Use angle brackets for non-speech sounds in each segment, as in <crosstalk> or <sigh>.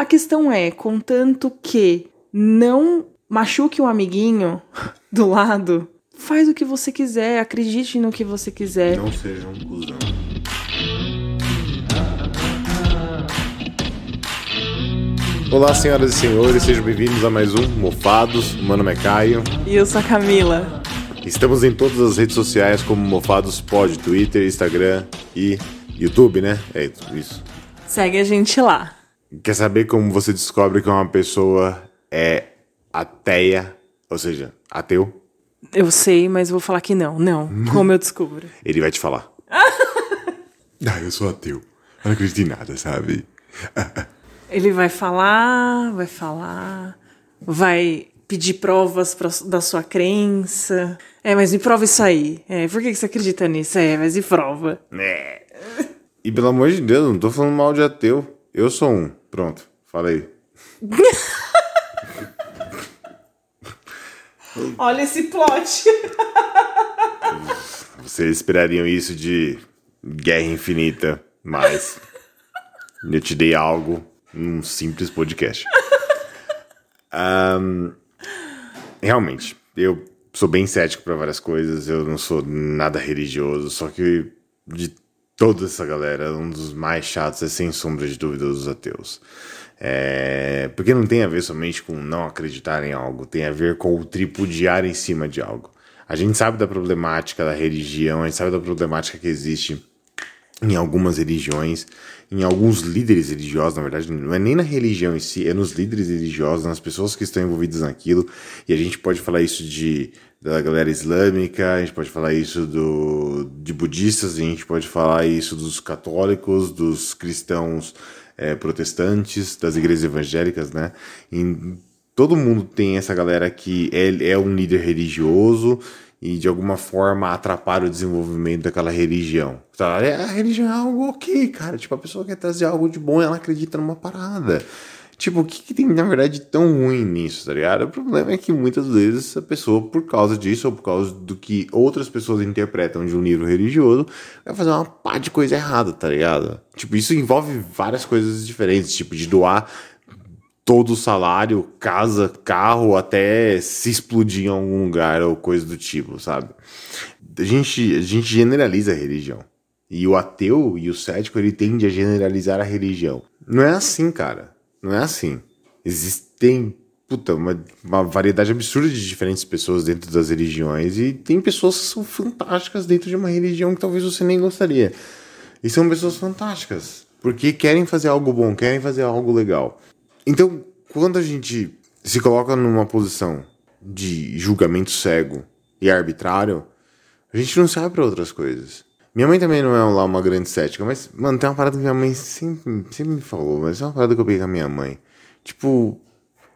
A questão é, contanto que não machuque um amiguinho <laughs> do lado, faz o que você quiser, acredite no que você quiser. Não seja um cuzão. Olá, senhoras e senhores, sejam bem-vindos a mais um Mofados. Meu nome é Caio. E eu sou a Camila. Estamos em todas as redes sociais como Mofados Pod, Twitter, Instagram e YouTube, né? É isso. Segue a gente lá. Quer saber como você descobre que uma pessoa é ateia, ou seja, ateu? Eu sei, mas vou falar que não. Não. Como eu descubro? <laughs> Ele vai te falar. <laughs> ah, eu sou ateu. Eu não acredito em nada, sabe? <laughs> Ele vai falar, vai falar, vai pedir provas pra, da sua crença. É, mas me prova isso aí. É, por que, que você acredita nisso? É, mas me prova. É. E pelo amor de Deus, não tô falando mal de ateu. Eu sou um. Pronto, falei. <laughs> Olha esse plot. <laughs> Vocês esperariam isso de Guerra Infinita, mas eu te dei algo num simples podcast. Um, realmente, eu sou bem cético para várias coisas, eu não sou nada religioso, só que de toda essa galera, um dos mais chatos é sem sombra de dúvida os ateus. É, porque não tem a ver somente com não acreditar em algo, tem a ver com o tripudiar em cima de algo. A gente sabe da problemática da religião, a gente sabe da problemática que existe em algumas religiões, em alguns líderes religiosos, na verdade, não é nem na religião em si, é nos líderes religiosos, nas pessoas que estão envolvidas naquilo, e a gente pode falar isso de da galera islâmica, a gente pode falar isso do, de budistas, a gente pode falar isso dos católicos, dos cristãos é, protestantes, das igrejas evangélicas, né? Em, todo mundo tem essa galera que é, é um líder religioso e de alguma forma atrapalha o desenvolvimento daquela religião. Tá? A religião é algo ok, cara. Tipo, a pessoa quer trazer algo de bom e ela acredita numa parada. Tipo, o que, que, tem na verdade tão ruim nisso, tá ligado? O problema é que muitas vezes a pessoa, por causa disso, ou por causa do que outras pessoas interpretam de um livro religioso, vai fazer uma pá de coisa errada, tá ligado? Tipo, isso envolve várias coisas diferentes, tipo, de doar todo o salário, casa, carro, até se explodir em algum lugar ou coisa do tipo, sabe? A gente, a gente generaliza a religião. E o ateu e o cético, ele tende a generalizar a religião. Não é assim, cara. Não é assim. Existem puta, uma, uma, variedade absurda de diferentes pessoas dentro das religiões e tem pessoas que são fantásticas dentro de uma religião que talvez você nem gostaria. E são pessoas fantásticas, porque querem fazer algo bom, querem fazer algo legal. Então, quando a gente se coloca numa posição de julgamento cego e arbitrário, a gente não sai para outras coisas. Minha mãe também não é lá uma grande cética, mas, mano, tem uma parada que minha mãe sempre, sempre me falou, mas é uma parada que eu peguei com a minha mãe. Tipo,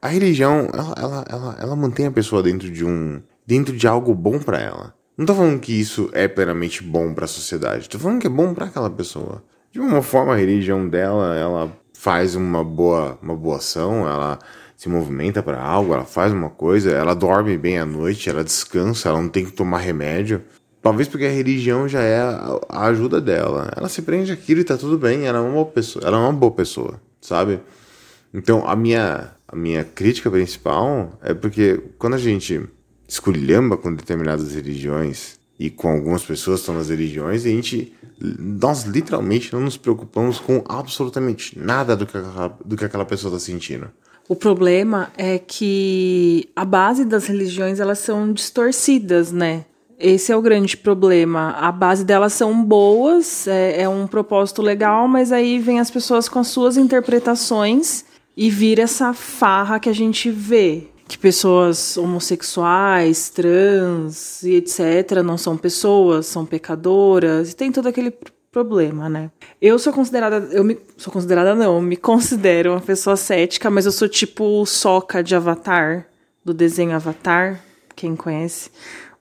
a religião, ela, ela, ela, ela mantém a pessoa dentro de um. dentro de algo bom para ela. Não tô falando que isso é plenamente bom para a sociedade, tô falando que é bom para aquela pessoa. De uma forma, a religião dela, ela faz uma boa, uma boa ação, ela se movimenta para algo, ela faz uma coisa, ela dorme bem à noite, ela descansa, ela não tem que tomar remédio. Talvez porque a religião já é a ajuda dela. Ela se prende aquilo e tá tudo bem. Ela é uma boa pessoa. Ela é uma boa pessoa, sabe? Então a minha, a minha crítica principal é porque quando a gente esculhamba com determinadas religiões e com algumas pessoas que estão nas religiões, a gente, nós literalmente não nos preocupamos com absolutamente nada do que aquela, do que aquela pessoa está sentindo. O problema é que a base das religiões elas são distorcidas, né? Esse é o grande problema. A base delas são boas, é, é, um propósito legal, mas aí vem as pessoas com as suas interpretações e vira essa farra que a gente vê. Que pessoas homossexuais, trans e etc. não são pessoas, são pecadoras, e tem todo aquele problema, né? Eu sou considerada, eu me, sou considerada não, me considero uma pessoa cética, mas eu sou tipo o Soca de Avatar, do desenho Avatar, quem conhece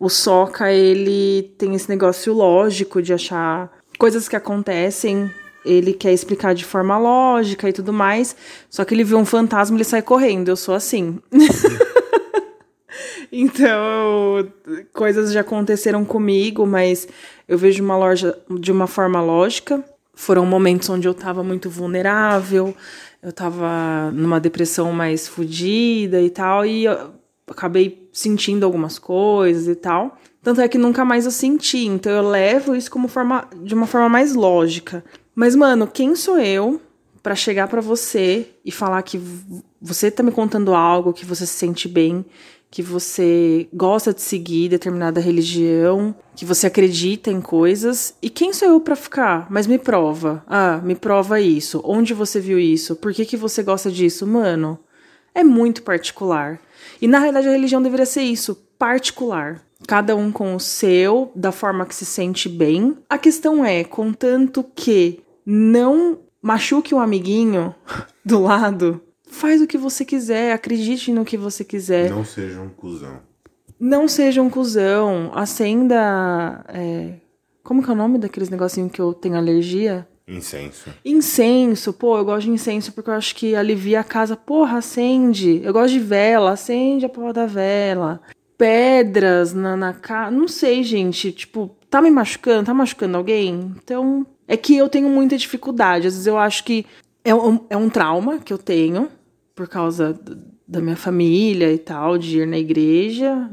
o Soca, ele tem esse negócio lógico de achar coisas que acontecem, ele quer explicar de forma lógica e tudo mais, só que ele vê um fantasma, ele sai correndo. Eu sou assim. <laughs> então, coisas já aconteceram comigo, mas eu vejo uma loja de uma forma lógica. foram momentos onde eu estava muito vulnerável, eu estava numa depressão mais fodida e tal, e acabei sentindo algumas coisas e tal. Tanto é que nunca mais eu senti, então eu levo isso como forma de uma forma mais lógica. Mas mano, quem sou eu para chegar para você e falar que você tá me contando algo que você se sente bem, que você gosta de seguir determinada religião, que você acredita em coisas. E quem sou eu para ficar? Mas me prova. Ah, me prova isso. Onde você viu isso? Por que, que você gosta disso? Mano, é muito particular. E na realidade a religião deveria ser isso, particular. Cada um com o seu, da forma que se sente bem. A questão é, contanto que não machuque o um amiguinho <laughs> do lado, Faz o que você quiser, acredite no que você quiser. Não seja um cuzão. Não seja um cuzão. Acenda. É... Como que é o nome daqueles negocinhos que eu tenho alergia? Incenso. Incenso, pô, eu gosto de incenso porque eu acho que alivia a casa. Porra, acende. Eu gosto de vela, acende a porra da vela. Pedras na, na casa. Não sei, gente. Tipo, tá me machucando? Tá machucando alguém? Então. É que eu tenho muita dificuldade. Às vezes eu acho que é um, é um trauma que eu tenho por causa da minha família e tal, de ir na igreja.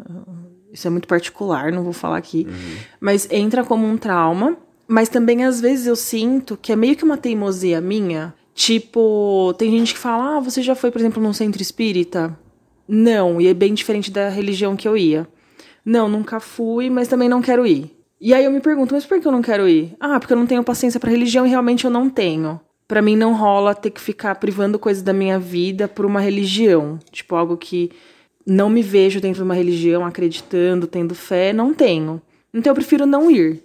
Isso é muito particular, não vou falar aqui. Uhum. Mas entra como um trauma. Mas também, às vezes, eu sinto que é meio que uma teimosia minha. Tipo, tem gente que fala: Ah, você já foi, por exemplo, num centro espírita? Não, e é bem diferente da religião que eu ia. Não, nunca fui, mas também não quero ir. E aí eu me pergunto, mas por que eu não quero ir? Ah, porque eu não tenho paciência para religião e realmente eu não tenho para mim não rola ter que ficar privando coisas da minha vida por uma religião. Tipo, algo que não me vejo dentro de uma religião, acreditando, tendo fé, não tenho. Então eu prefiro não ir.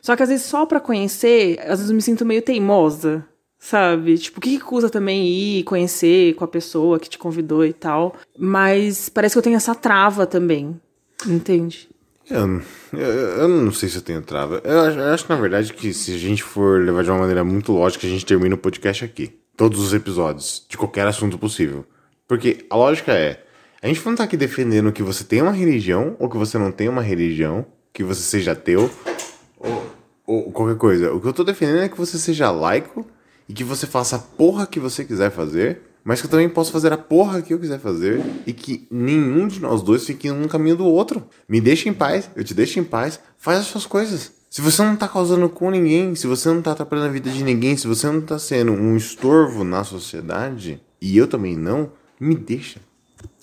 Só que às vezes só para conhecer, às vezes eu me sinto meio teimosa, sabe? Tipo, o que, que custa também ir conhecer com a pessoa que te convidou e tal? Mas parece que eu tenho essa trava também, entende? Eu, eu, eu, não sei se eu tenho trava. Eu acho, eu acho, na verdade, que se a gente for levar de uma maneira muito lógica, a gente termina o podcast aqui. Todos os episódios, de qualquer assunto possível. Porque a lógica é: a gente não tá aqui defendendo que você tenha uma religião, ou que você não tenha uma religião, que você seja ateu, ou, ou qualquer coisa. O que eu tô defendendo é que você seja laico e que você faça a porra que você quiser fazer mas que eu também posso fazer a porra que eu quiser fazer e que nenhum de nós dois fique um caminho do outro. Me deixa em paz, eu te deixo em paz, faz as suas coisas. Se você não tá causando com ninguém, se você não tá atrapalhando a vida de ninguém, se você não tá sendo um estorvo na sociedade, e eu também não, me deixa.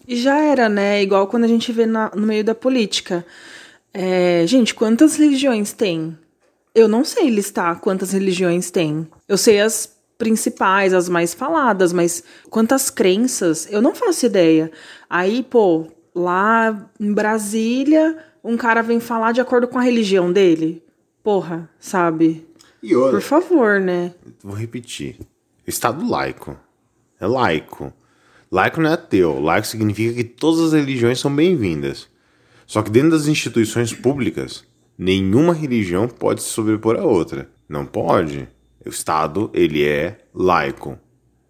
E já era, né? Igual quando a gente vê na, no meio da política. É, gente, quantas religiões tem? Eu não sei listar quantas religiões tem. Eu sei as principais, as mais faladas, mas quantas crenças, eu não faço ideia. Aí, pô, lá em Brasília, um cara vem falar de acordo com a religião dele. Porra, sabe? E olha, Por favor, né? Vou repetir. Estado laico. É laico. Laico não é ateu. Laico significa que todas as religiões são bem-vindas. Só que dentro das instituições públicas, nenhuma religião pode se sobrepor a outra. Não pode. O Estado, ele é laico.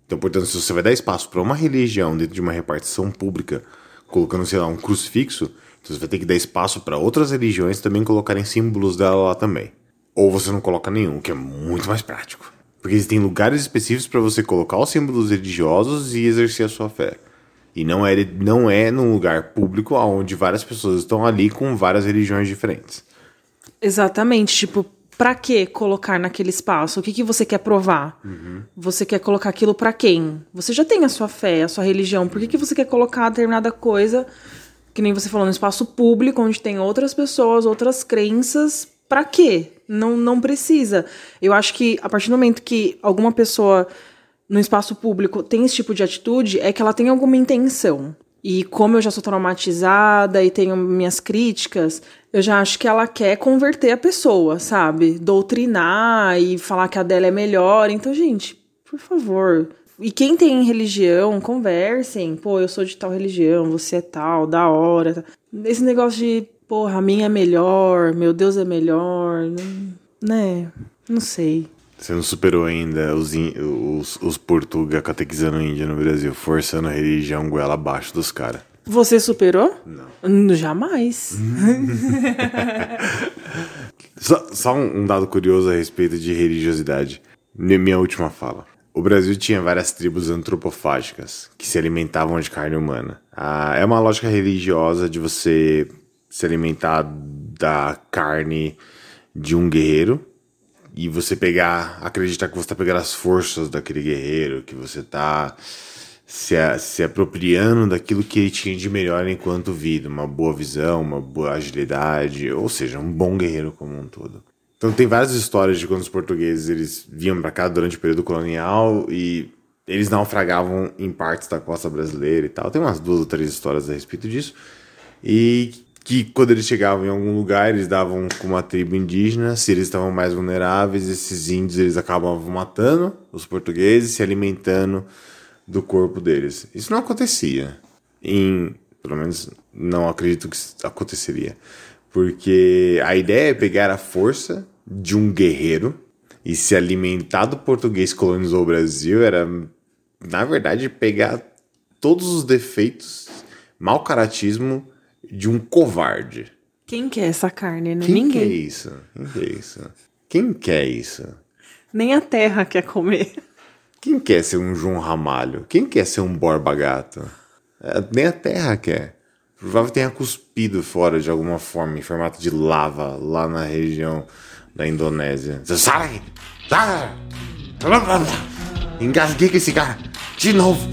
Então, portanto, se você vai dar espaço para uma religião dentro de uma repartição pública, colocando, sei lá, um crucifixo, então você vai ter que dar espaço para outras religiões também colocarem símbolos dela lá também. Ou você não coloca nenhum, que é muito mais prático. Porque existem lugares específicos para você colocar os símbolos religiosos e exercer a sua fé. E não é, não é num lugar público onde várias pessoas estão ali com várias religiões diferentes. Exatamente. Tipo, para que colocar naquele espaço? O que, que você quer provar? Uhum. Você quer colocar aquilo para quem? Você já tem a sua fé, a sua religião. Por que, que você quer colocar determinada coisa, que nem você falou, no espaço público, onde tem outras pessoas, outras crenças? Para quê? Não, não precisa. Eu acho que a partir do momento que alguma pessoa no espaço público tem esse tipo de atitude, é que ela tem alguma intenção. E como eu já sou traumatizada e tenho minhas críticas, eu já acho que ela quer converter a pessoa, sabe? Doutrinar e falar que a dela é melhor. Então, gente, por favor. E quem tem religião, conversem. Pô, eu sou de tal religião, você é tal, da hora. Esse negócio de, porra, a minha é melhor, meu Deus é melhor. Né? Não sei. Você não superou ainda os, os, os portugueses catequizando índia no Brasil, forçando a religião goela abaixo dos caras. Você superou? Não. Jamais. <laughs> só, só um dado curioso a respeito de religiosidade. Minha última fala. O Brasil tinha várias tribos antropofágicas que se alimentavam de carne humana. Ah, é uma lógica religiosa de você se alimentar da carne de um guerreiro e você pegar, acreditar que você está pegando as forças daquele guerreiro, que você está se, se apropriando daquilo que ele tinha de melhor enquanto vida, uma boa visão, uma boa agilidade, ou seja, um bom guerreiro como um todo. Então tem várias histórias de quando os portugueses eles vinham para cá durante o período colonial e eles naufragavam em partes da costa brasileira e tal. Tem umas duas ou três histórias a respeito disso. E que quando eles chegavam em algum lugar, eles davam com uma tribo indígena, se eles estavam mais vulneráveis, esses índios eles acabavam matando os portugueses, se alimentando do corpo deles. Isso não acontecia. Em, pelo menos não acredito que aconteceria. Porque a ideia é pegar a força de um guerreiro e se alimentar do português que colonizou o Brasil era, na verdade, pegar todos os defeitos, mau caratismo de um covarde. Quem quer essa carne, né? Quem Ninguém. quer isso? Quem quer isso? Quem quer isso? Nem a terra quer comer. Quem quer ser um João Ramalho? Quem quer ser um Borba Gato? É, nem a terra quer. Provavelmente tenha cuspido fora de alguma forma, em formato de lava, lá na região da Indonésia. Sai! Sai! Engasguei com esse cara! De novo!